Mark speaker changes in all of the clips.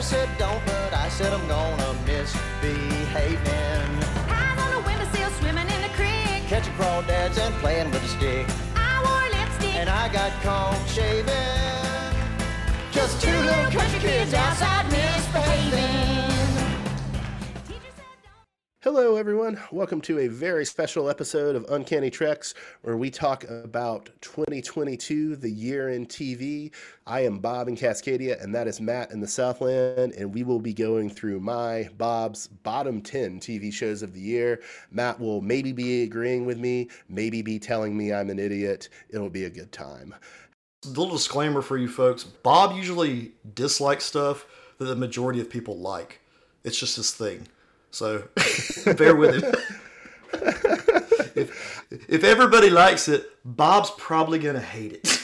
Speaker 1: Daddy said don't, but I said I'm gonna misbehaving.
Speaker 2: Eyes on the windowsill, swimming in the creek.
Speaker 1: Catching crawdads and playing with a stick.
Speaker 2: I wore lipstick.
Speaker 1: And I got caught shaving. Just two little country kids outside misbehaving.
Speaker 3: Hello, everyone. Welcome to a very special episode of Uncanny Treks, where we talk about 2022, the year in TV. I am Bob in Cascadia, and that is Matt in the Southland, and we will be going through my, Bob's, bottom 10 TV shows of the year. Matt will maybe be agreeing with me, maybe be telling me I'm an idiot. It'll be a good time.
Speaker 4: A little disclaimer for you folks bob usually dislikes stuff that the majority of people like it's just his thing so bear with him if, if everybody likes it bob's probably gonna hate it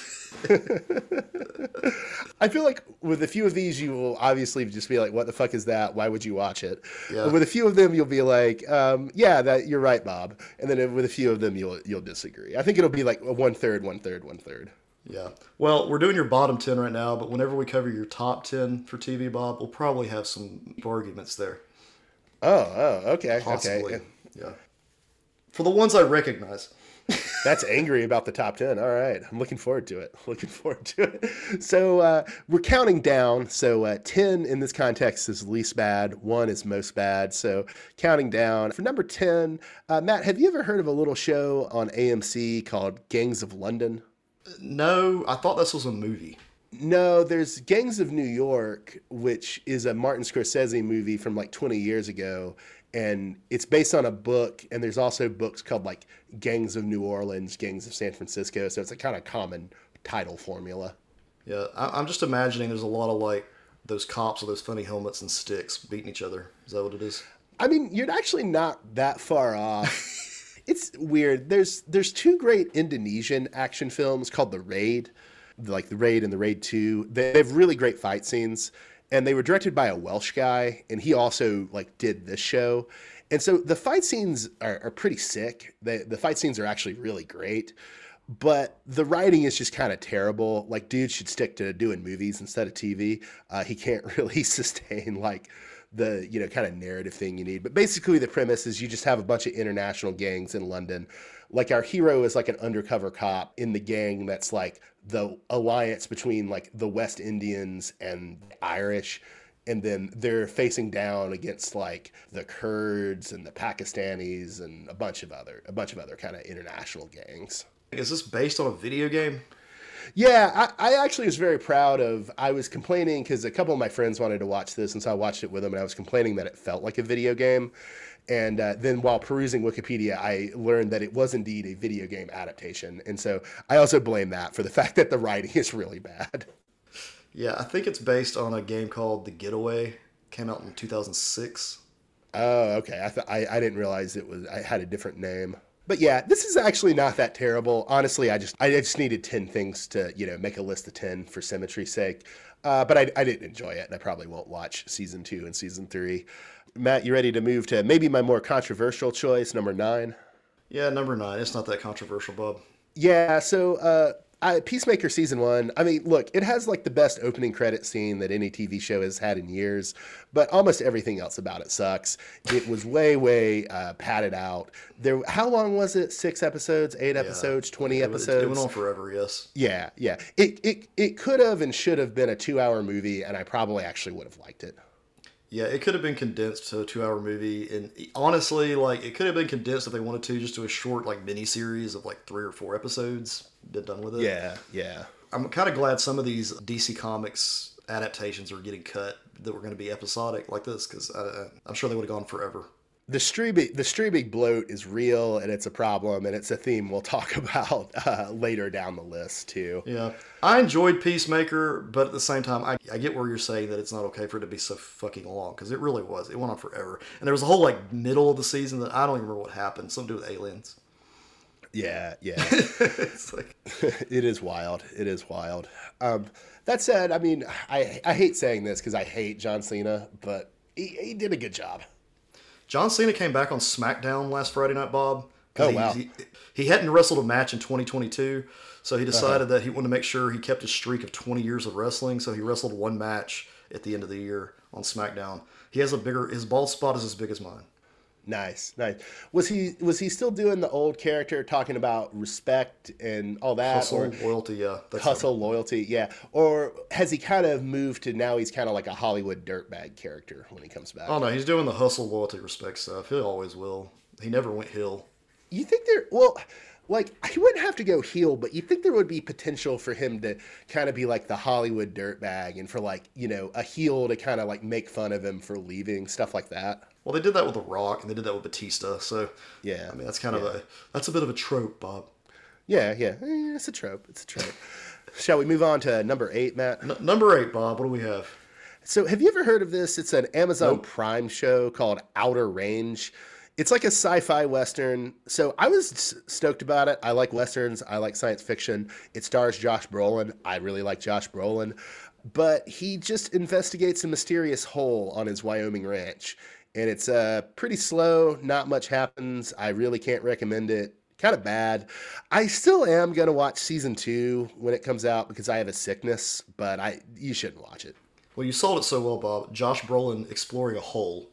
Speaker 3: I feel like with a few of these, you will obviously just be like, "What the fuck is that? Why would you watch it?"
Speaker 4: Yeah.
Speaker 3: With a few of them, you'll be like, um, "Yeah, that you're right, Bob." And then with a few of them, you'll you'll disagree. I think it'll be like a one third, one third, one third.
Speaker 4: yeah well we're doing your bottom 10 right now but whenever we cover your top 10 for tv bob we'll probably have some arguments there
Speaker 3: Oh, oh, okay,
Speaker 4: possibly
Speaker 3: okay.
Speaker 4: yeah for the ones i recognize
Speaker 3: That's angry about the top 10. All right. I'm looking forward to it. Looking forward to it. So uh, we're counting down. So uh, 10 in this context is least bad, 1 is most bad. So counting down. For number 10, uh, Matt, have you ever heard of a little show on AMC called Gangs of London?
Speaker 4: no i thought this was a movie
Speaker 3: No, there's Gangs of New York, which is a Martin Scorsese movie from like 20 years ago. And it's based on a book. And there's also books called like Gangs of New Orleans, Gangs of San Francisco. So it's a kind of common title formula.
Speaker 4: Yeah, I, I'm just imagining there's a lot of like those cops with those funny helmets and sticks beating each other. Is that what it is?
Speaker 3: I mean, you're actually not that far off. it's weird. There's there's two great Indonesian action films called The Raid, like The Raid and The Raid 2. They they have really great fight scenes and they were directed by a Welsh guy and he also like did this show. And so the fight scenes are, are pretty sick. The the fight scenes are actually really great. But the writing is just kind of terrible. Like, dude should stick to doing movies instead of TV. Uh, he can't really sustain like the you know kind of narrative thing you need. But basically, the premise is you just have a bunch of international gangs in London. Like our hero is like an undercover cop in the gang that's like the alliance between like the West Indians and Irish. And then they're facing down against like the Kurds and the Pakistanis and a bunch of other a bunch of other kind of international gangs.
Speaker 4: Is this based on a video game?
Speaker 3: Yeah, I, I actually was very proud of. I was complaining because a couple of my friends wanted to watch this, and so I watched it with them, and I was complaining that it felt like a video game. And uh, then while perusing Wikipedia, I learned that it was indeed a video game adaptation, and so I also blame that for the fact that the writing is really bad.
Speaker 4: Yeah, I think it's based on a game called The Getaway. Came out in 2006.
Speaker 3: Oh, okay. I thought I, I didn't realize it was I had a different name. But yeah, this is actually not that terrible. Honestly, I just I just needed ten things to you know make a list of ten for symmetry's sake. Uh, but I, I didn't enjoy it, and I probably won't watch season two and season three. Matt, you ready to move to maybe my more controversial choice, number nine?
Speaker 4: Yeah, number nine. It's not that controversial, Bob.
Speaker 3: Yeah, so uh, I, Peacemaker season one. I mean, look, it has like the best opening credit scene that any TV show has had in years, but almost everything else about it sucks. It was way, way uh, padded out. There, how long was it? Six episodes, eight episodes, twenty
Speaker 4: It,
Speaker 3: episodes.
Speaker 4: it went on forever, yes.
Speaker 3: Yeah, yeah. It it it could have and should have been a two-hour movie, and I probably actually would have liked it.
Speaker 4: Yeah, it could have been condensed to a two-hour movie, and honestly, like it could have been condensed if they wanted to, just to a short like mini series of like three or four episodes. Been done with it.
Speaker 3: Yeah, yeah.
Speaker 4: I'm kind of glad some of these DC Comics adaptations are getting cut that were going to be episodic like this because I'm sure they would have gone forever.
Speaker 3: The Streaming the streaming bloat is real, and it's a problem, and it's a theme we'll talk about uh, later down the list too.
Speaker 4: Yeah, I enjoyed Peacemaker, but at the same time, I, I get where you're saying that it's not okay for it to be so fucking long because it really was. It went on forever, and there was a whole like middle of the season that I don't even remember what happened. Something to do with aliens.
Speaker 3: Yeah, yeah.
Speaker 4: it's like
Speaker 3: it is wild. It is wild. Um, that said, I mean, I I hate saying this because I hate John Cena, but he, he did a good job.
Speaker 4: John Cena came back on SmackDown last Friday night, Bob.
Speaker 3: Oh,
Speaker 4: he,
Speaker 3: wow.
Speaker 4: He, he hadn't wrestled a match in 2022, so he uh-huh. decided that he wanted to make sure he kept his streak of 20 years of wrestling. So he wrestled one match at the end of the year on SmackDown. He has a bigger his bald spot is as big as mine.
Speaker 3: Nice, nice. Was he was he still doing the old character talking about respect and all that?
Speaker 4: Hustle,
Speaker 3: or
Speaker 4: loyalty, yeah.
Speaker 3: Hustle, loyalty, yeah. Or has he kind of moved to now he's kind of like a Hollywood dirtbag character when he comes back?
Speaker 4: Oh no, he's doing the hustle, loyalty, respect stuff. He always will. He never went heel.
Speaker 3: You think there? Well, like he wouldn't have to go heel, but you think there would be potential for him to kind of be like the Hollywood dirtbag, and for like you know a heel to kind of like make fun of him for leaving, stuff like that.
Speaker 4: Well, they did that with The Rock, and they did that with Batista. So
Speaker 3: Yeah,
Speaker 4: I mean that's kind of a that's a bit of a trope, Bob.
Speaker 3: Yeah, yeah, Eh, it's a trope. It's a trope. Shall we move on to number eight, Matt?
Speaker 4: N- number eight, Bob. What do we have?
Speaker 3: So, have you ever heard of this? It's an Amazon
Speaker 4: Nope.
Speaker 3: Prime show called Outer Range. It's like a sci-fi western. So I was stoked about it. I like westerns. I like science fiction. It stars Josh Brolin. I really like Josh Brolin, but he just investigates a mysterious hole on his Wyoming ranch, and it's uh, pretty slow. Not much happens. I really can't recommend it. Kind of bad. I still am gonna watch season two when it comes out because I have a sickness, but I you shouldn't watch it.
Speaker 4: Well, you sold it so well, Bob. Josh Brolin exploring a hole.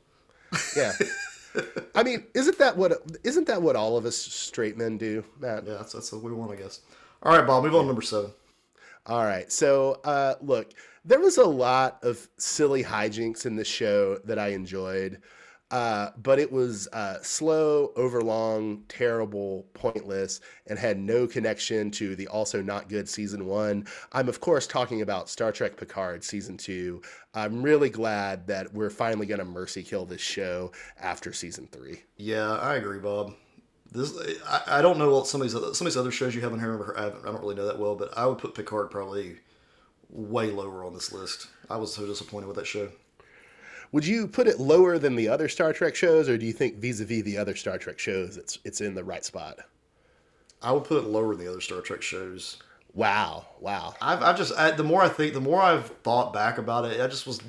Speaker 3: Yeah. I mean, isn't that what isn't that what all of us straight men do, Matt?
Speaker 4: Yeah, that's, that's what we want, I guess. All right, Bob. Move on to number seven.
Speaker 3: All right. So, uh, look, there was a lot of silly hijinks in the show that I enjoyed, uh, but it was uh, slow, overlong, terrible, pointless, and had no connection to the also not good season one. I'm, of course, talking about Star Trek Picard season two. I'm really glad that we're finally going to mercy kill this show after season three.
Speaker 4: Yeah, I agree, Bob. This I, I don't know what some of these other, some of these other shows you haven't heard. I, I don't really know that well, but I would put Picard probably way lower on this list. I was so disappointed with that show.
Speaker 3: Would you put it lower than the other Star Trek shows, or do you think vis-a-vis the other Star Trek shows, it's it's in the right spot?
Speaker 4: I would put it lower than the other Star Trek shows.
Speaker 3: Wow, wow.
Speaker 4: I've, I've just I, the more I think, the more I've thought back about it. I just was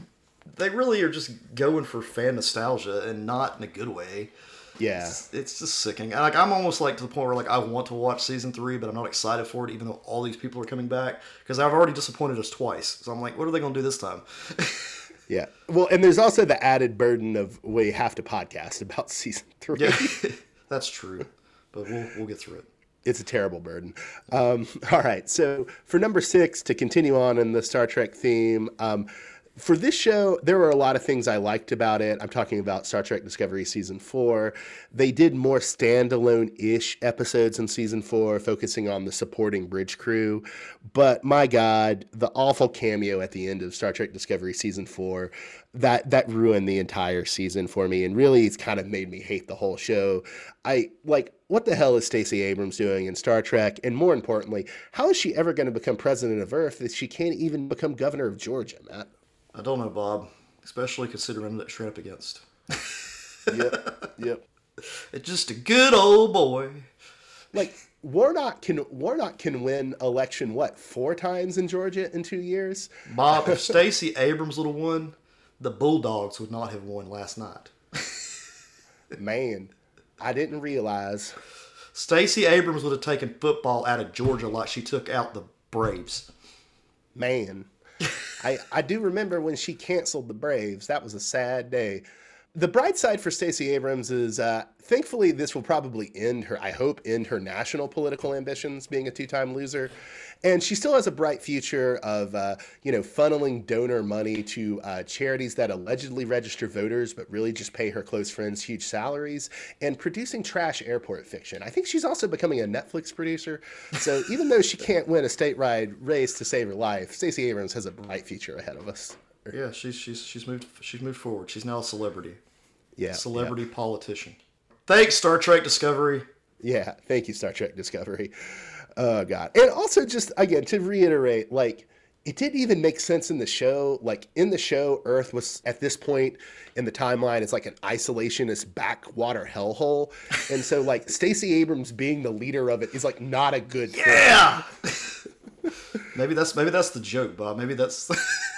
Speaker 4: they really are just going for fan nostalgia and not in a good way.
Speaker 3: Yeah,
Speaker 4: It's, it's just sickening. Like I'm almost like to the point where like I want to watch season three, but I'm not excited for it, even though all these people are coming back because I've already disappointed us twice. So I'm like, what are they going to do this time?
Speaker 3: yeah. Well, and there's also the added burden of we have to podcast about season three.
Speaker 4: yeah, that's true, but we'll we'll get through it.
Speaker 3: It's a terrible burden. Um, all right. So for number six, to continue on in the Star Trek theme, um, for this show, there were a lot of things I liked about it. I'm talking about Star Trek Discovery season four. They did more standalone ish episodes in season four, focusing on the supporting bridge crew. But my God, the awful cameo at the end of Star Trek Discovery season four. That that ruined the entire season for me, and really, it's kind of made me hate the whole show. I like what the hell is Stacey Abrams doing in Star Trek? And more importantly, how is she ever going to become president of Earth if she can't even become governor of Georgia, Matt?
Speaker 4: I don't know, Bob, especially considering that you're against.
Speaker 3: Yep, yep.
Speaker 4: It's just a good old boy.
Speaker 3: Like Warnock can Warnock can win election what four times in Georgia in two years?
Speaker 4: Bob, if Stacey Abrams would have won, the Bulldogs would not have won last night.
Speaker 3: Man, I didn't realize.
Speaker 4: Stacey Abrams would have taken football out of Georgia like she took out the Braves.
Speaker 3: Man, I I do remember when she canceled the Braves. That was a sad day. The bright side for Stacey Abrams is, uh, thankfully, this will probably end her. I hope end her national political ambitions, being a two-time loser, and she still has a bright future of, uh, you know, funneling donor money to uh, charities that allegedly register voters, but really just pay her close friends huge salaries, and producing trash airport fiction. I think she's also becoming a Netflix producer. So even though she can't win a statewide race to save her life, Stacey Abrams has a bright future ahead of us.
Speaker 4: Yeah, she's she's she's moved she's moved forward. She's now a celebrity,
Speaker 3: Yeah,
Speaker 4: celebrity politician. Thanks, Star Trek Discovery.
Speaker 3: Yeah. yeah. Thank you, Star Trek Discovery. Oh God. And also, just again to reiterate, like it didn't even make sense in the show. Like in the show, Earth was at this point in the timeline, it's like an isolationist backwater hellhole, and so like Stacey Abrams being the leader of it is like not a good thing.
Speaker 4: Yeah. maybe that's maybe that's the joke, Bob. Maybe that's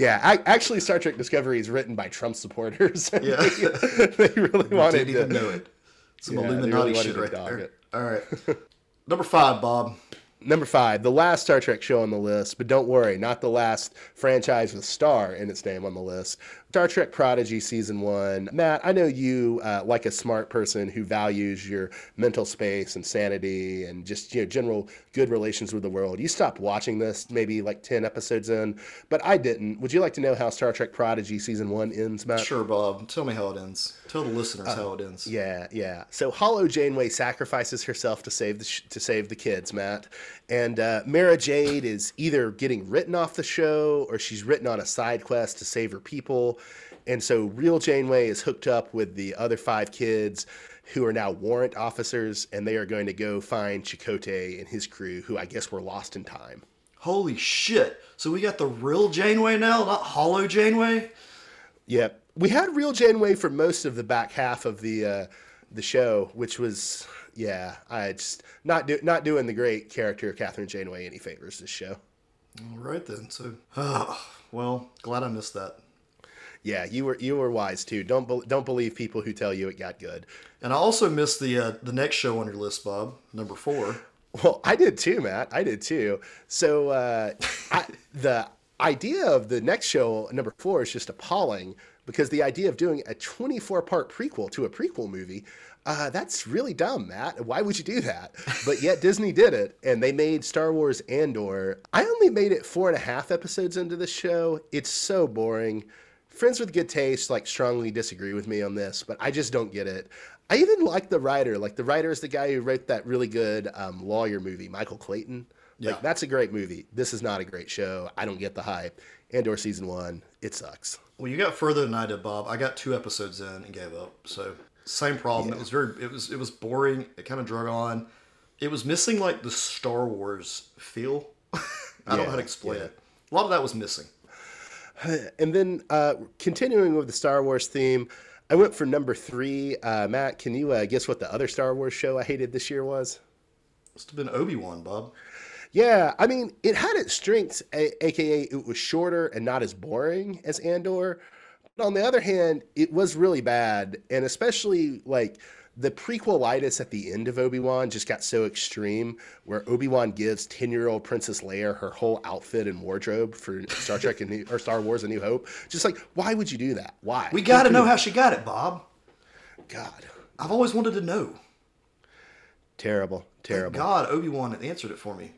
Speaker 3: Yeah, I, actually, Star Trek Discovery is written by Trump supporters.
Speaker 4: Yeah.
Speaker 3: they, they really wanted
Speaker 4: didn't even
Speaker 3: to.
Speaker 4: know it. Some
Speaker 3: Yeah,
Speaker 4: Illuminati
Speaker 3: really
Speaker 4: shit right there.
Speaker 3: it.
Speaker 4: All right, number five, Bob.
Speaker 3: Number five, the last Star Trek show on the list, but don't worry, not the last franchise with star in its name on the list. Star Trek Prodigy season one. Matt, I know you, uh, like a smart person who values your mental space and sanity and just you know general good relations with the world. You stopped watching this maybe like ten episodes in, but I didn't. Would you like to know how Star Trek Prodigy season one ends, Matt?
Speaker 4: Sure, Bob. Tell me how it ends. Tell the listeners how it ends.
Speaker 3: Yeah, yeah. So Holo Janeway sacrifices herself to save the sh- to save the kids, Matt. And uh, Mara Jade is either getting written off the show or she's written on a side quest to save her people. And so real Janeway is hooked up with the other five kids who are now warrant officers, and they are going to go find Chakotay and his crew, who I guess were lost in time.
Speaker 4: Holy shit! So we got the real Janeway now, not Holo Janeway.
Speaker 3: Yep. We had real Janeway for most of the back half of the uh, the show, which was yeah, I just not do, not doing the great character Kathryn Janeway any favors this show.
Speaker 4: All right then. So, ah, well, glad I missed that.
Speaker 3: Yeah, you were you were wise too. Don't be, don't believe people who tell you it got good.
Speaker 4: And I also missed the uh, the next show on your list, Bob, number four.
Speaker 3: Well, I did too, Matt. I did too. So uh, I, the idea of the next show, number four, is just appalling because the idea of doing a 24 part prequel to a prequel movie, uh, that's really dumb, Matt. Why would you do that? But yet Disney did it, and they made Star Wars Andor. I only made it four and a half episodes into the show. It's so boring. Friends with good taste like strongly disagree with me on this, but I just don't get it. I even like the writer. Like the writer is the guy who wrote that really good um, lawyer movie, Michael Clayton.
Speaker 4: Yeah.
Speaker 3: Like that's a great movie. This is not a great show. I don't get the hype. Andor season one, it sucks.
Speaker 4: Well, you got further than I did, Bob. I got two episodes in and gave up. So same problem. It was very. It was. It was boring. It kind of drug on. It was missing like the Star Wars feel. I don't know how to explain
Speaker 3: yeah.
Speaker 4: it. A lot of that was missing.
Speaker 3: And then uh, continuing with the Star Wars theme, I went for number three. Uh, Matt, can you uh, guess what the other Star Wars show I hated this year was?
Speaker 4: Must have been Obi Wan, Bob.
Speaker 3: Yeah, I mean, it had its strengths, a- aka it was shorter and not as boring as Andor. But on the other hand, it was really bad, and especially like the prequelitis at the end of Obi Wan just got so extreme, where Obi Wan gives ten year old Princess Leia her whole outfit and wardrobe for Star Trek and New, or Star Wars: A New Hope. Just like, why would you do that? Why?
Speaker 4: We got to know how she got it, Bob.
Speaker 3: God,
Speaker 4: I've always wanted to know.
Speaker 3: terrible,
Speaker 4: Thank
Speaker 3: terrible.
Speaker 4: God, Obi Wan answered it for me.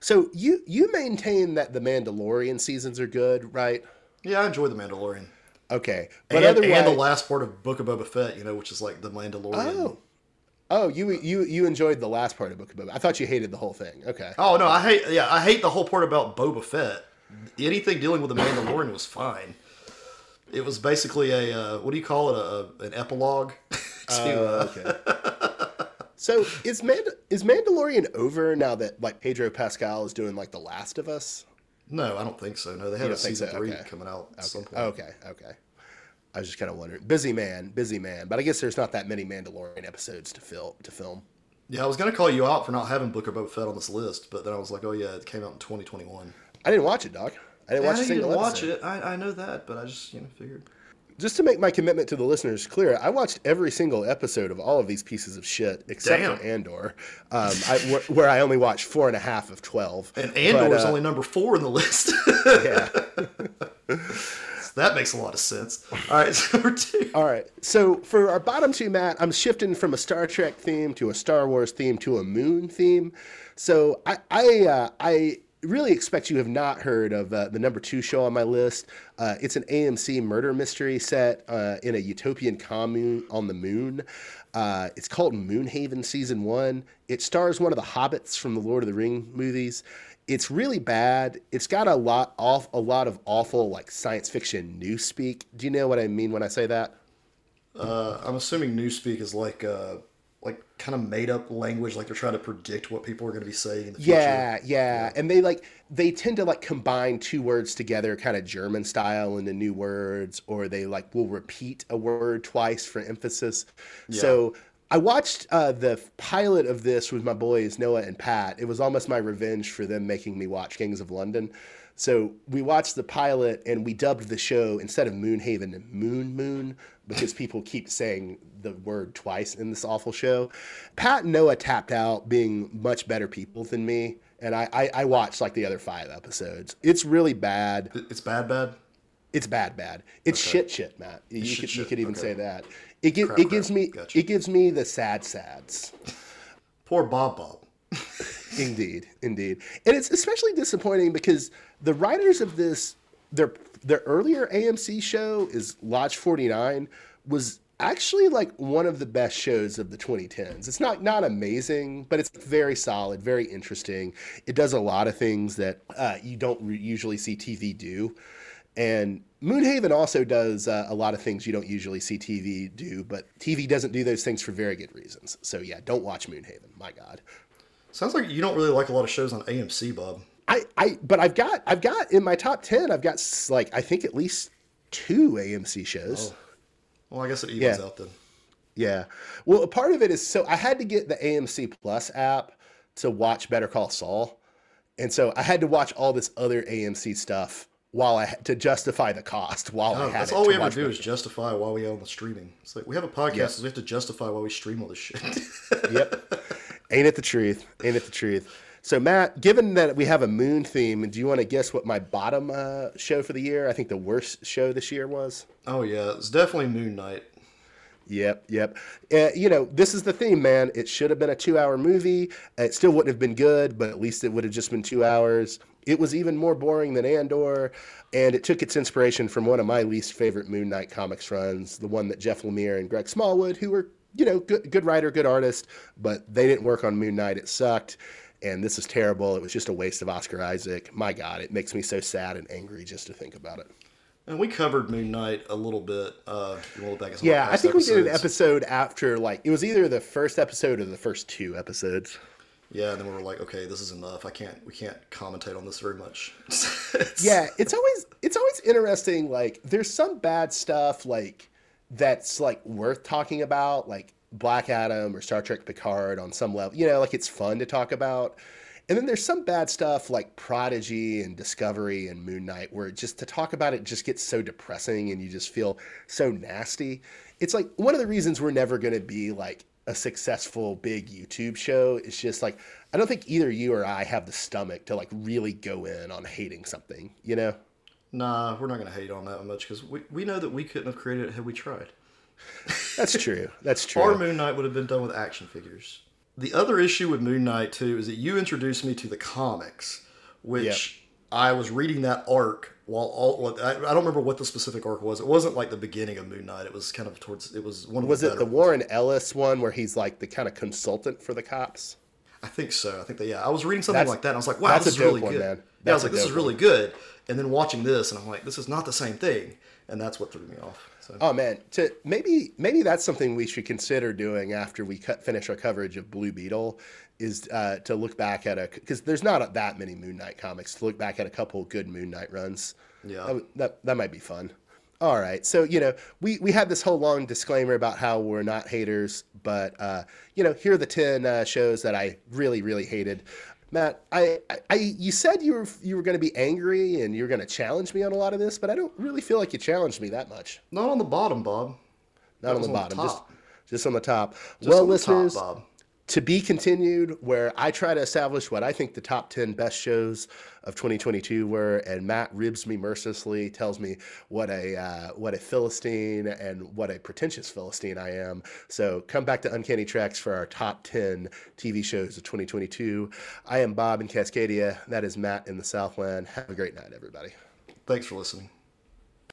Speaker 3: So you you maintain that the Mandalorian seasons are good, right?
Speaker 4: Yeah, I enjoy the Mandalorian.
Speaker 3: Okay, but
Speaker 4: and,
Speaker 3: otherwise,
Speaker 4: and the last part of Book of Boba Fett, you know, which is like the Mandalorian.
Speaker 3: Oh. Oh, you you you enjoyed the last part of Book of Boba. I thought you hated the whole thing. Okay.
Speaker 4: Oh no, I hate yeah, I hate the whole part about Boba Fett. Anything dealing with the Mandalorian was fine. It was basically a uh, what do you call it? A, a- an epilogue. to, uh,
Speaker 3: okay. so is Mand- is Mandalorian over now that like Pedro Pascal is doing like The Last of Us?
Speaker 4: No, I don't think so. No, they have a season
Speaker 3: so?
Speaker 4: three
Speaker 3: Okay.
Speaker 4: coming out at some point.
Speaker 3: Okay, okay. I was just kind of wondering. Busy man, busy man. But I guess there's not that many Mandalorian episodes to film. To film.
Speaker 4: Yeah, I was gonna call you out for not having Book of Boba Fett on this list, but then I was like, oh yeah, it came out in 2021.
Speaker 3: I didn't watch it, Doc. I didn't
Speaker 4: Yeah,
Speaker 3: watch a single
Speaker 4: didn't watch
Speaker 3: episode.
Speaker 4: it. I, I know that, but I just you know figured.
Speaker 3: Just to make my commitment to the listeners clear, I watched every single episode of all of these pieces of shit except
Speaker 4: Damn.
Speaker 3: for Andor, um, I, where, where I only watched four and a half of twelve.
Speaker 4: And Andor was
Speaker 3: uh,
Speaker 4: only number four in the list.
Speaker 3: yeah.
Speaker 4: that makes a lot of sense. All right, so number two.
Speaker 3: All right. So for our bottom two, Matt, I'm shifting from a Star Trek theme to a Star Wars theme to a Moon theme. So I I, uh, I really expect you have not heard of uh, the number two show on my list. Uh, it's an AMC murder mystery set uh, in a utopian commune on the moon. Uh, it's called Moonhaven Season One. It stars one of the hobbits from the Lord of the Ring movies. It's really bad. It's got a lot off a lot of awful like science fiction newspeak. Do you know what I mean when I say that?
Speaker 4: Uh, I'm assuming newspeak is like uh, like kind of made up language, like they're trying to predict what people are going to be saying in the future.
Speaker 3: Yeah, yeah, and they like they tend to like combine two words together, kind of German style, into new words, or they like will repeat a word twice for emphasis. So I watched uh, the pilot of this with my boys Noah and Pat. It was almost my revenge for them making me watch Kings of London. So we watched the pilot and we dubbed the show instead of Moonhaven Moon Moon because people keep saying the word twice in this awful show. Pat and Noah tapped out being much better people than me. And I, I, I watched like the other five episodes. It's really bad.
Speaker 4: It's bad, bad.
Speaker 3: It's bad, bad. It's shit, shit, Matt. You could you
Speaker 4: shit.
Speaker 3: could even
Speaker 4: Okay.
Speaker 3: say that. It gi-
Speaker 4: Crap,
Speaker 3: it gives
Speaker 4: crap.
Speaker 3: me
Speaker 4: Gotcha.
Speaker 3: it gives me the sad sads.
Speaker 4: Poor Bob Bob.
Speaker 3: Indeed, indeed, and it's especially disappointing because the writers of this their their earlier AMC show is Lodge Forty Nine was actually like one of the best shows of the 2010s. It's not not amazing, but it's very solid, very interesting. It does a lot of things that uh, you don't re- usually see TV do. And Moonhaven also does uh, a lot of things you don't usually see TV do, but TV doesn't do those things for very good reasons. So yeah, don't watch Moonhaven. My God.
Speaker 4: Sounds like you don't really like a lot of shows on AMC, Bob.
Speaker 3: I, I but I've got I've got in my top ten I've got like I think at least two AMC shows. Oh.
Speaker 4: Well, I guess it evens
Speaker 3: Yeah.
Speaker 4: out then.
Speaker 3: Yeah. Well, a part of it is so I had to get the AMC Plus app to watch Better Call Saul, and so I had to watch all this other AMC stuff while I to justify the cost while I
Speaker 4: Oh,
Speaker 3: had
Speaker 4: that's
Speaker 3: it
Speaker 4: all
Speaker 3: to
Speaker 4: we ever do is justify why we own the streaming. It's like we have a podcast,
Speaker 3: Yeah.
Speaker 4: so we have to justify why we stream all this shit.
Speaker 3: Yep. Ain't it the truth? Ain't it the truth? So Matt, given that we have a moon theme, do you want to guess what my bottom uh, show for the year? I think the worst show this year was.
Speaker 4: oh yeah, it's definitely Moon Knight.
Speaker 3: Yep, yep. Uh, you know, this is the theme, man. It should have been a two-hour movie. It still wouldn't have been good, but at least it would have just been two hours. It was even more boring than Andor, and it took its inspiration from one of my least favorite Moon Knight comics runs, the one that Jeff Lemire and Greg Smallwood, who were, you know, good, good writer, good artist, but they didn't work on Moon Knight. It sucked, and this is terrible. It was just a waste of Oscar Isaac. My God, it makes me so sad and angry just to think about it.
Speaker 4: And we covered Moon Knight a little bit. Uh, if you want to look back at some of
Speaker 3: Yeah, I think we did an episode after like it was either the first episode or the first two episodes.
Speaker 4: Yeah, and then we were like, okay, this is enough. I can't. We can't commentate on this very much. It's-
Speaker 3: Yeah, it's always it's always interesting. Like there's some bad stuff like that's like worth talking about, like Black Adam or Star Trek Picard on some level. You know, like it's fun to talk about. And then there's some bad stuff like Prodigy and Discovery and Moon Knight, where just to talk about it just gets so depressing and you just feel so nasty. It's like one of the reasons we're never going to be like a successful big YouTube show. It's just like I don't think either you or I have the stomach to like really go in on hating something, you know?
Speaker 4: Nah, we're not gonna hate on that much because we, we know that we couldn't have created it had we tried.
Speaker 3: That's true. That's true.
Speaker 4: Our Moon Knight would have been done with action figures. The other issue with Moon Knight too is that you introduced me to the comics, which I was reading that arc while all. I, don't remember what the specific arc was. It wasn't like the beginning of Moon Knight. It was kind of towards. It was one of
Speaker 3: Was
Speaker 4: the
Speaker 3: it the
Speaker 4: ones.
Speaker 3: Warren Ellis one where he's like the kind of consultant for the cops?
Speaker 4: I think so. I think that yeah. I was reading something
Speaker 3: That's-
Speaker 4: like that. and I was like, wow,
Speaker 3: that's
Speaker 4: this
Speaker 3: a
Speaker 4: is really
Speaker 3: one,
Speaker 4: good.
Speaker 3: man.
Speaker 4: Yeah, I was like, this is really good. And then watching this, and I'm like, this is not the same thing. And that's what threw me off. So
Speaker 3: Oh man, to maybe maybe that's something we should consider doing after we cut, finish our coverage of Blue Beetle, is uh, to look back at a because there's not that many Moon Knight comics. To look back at a couple good Moon Knight runs,
Speaker 4: Yeah.
Speaker 3: that, that that might be fun. All right, so you know we we had this whole long disclaimer about how we're not haters, but uh, you know here are the ten uh, shows that I really really hated. Matt, I, I, I you said you were you were going to be angry and you were going to challenge me on a lot of this, but I don't really feel like you challenged me that much.
Speaker 4: not on the bottom, Bob.
Speaker 3: Not on the
Speaker 4: on the
Speaker 3: bottom, just just on the top.
Speaker 4: Just
Speaker 3: well,
Speaker 4: on the top, Bob.
Speaker 3: To be continued, where I try to establish what I think the top ten best shows of 2022 were, and Matt ribs me mercilessly, tells me what a uh, what a philistine and what a pretentious philistine I am. So come back to Uncanny Treks for our top 10 TV shows of 2022. I am Bob in Cascadia. That is Matt in the Southland. Have a great night, everybody.
Speaker 4: Thanks for listening.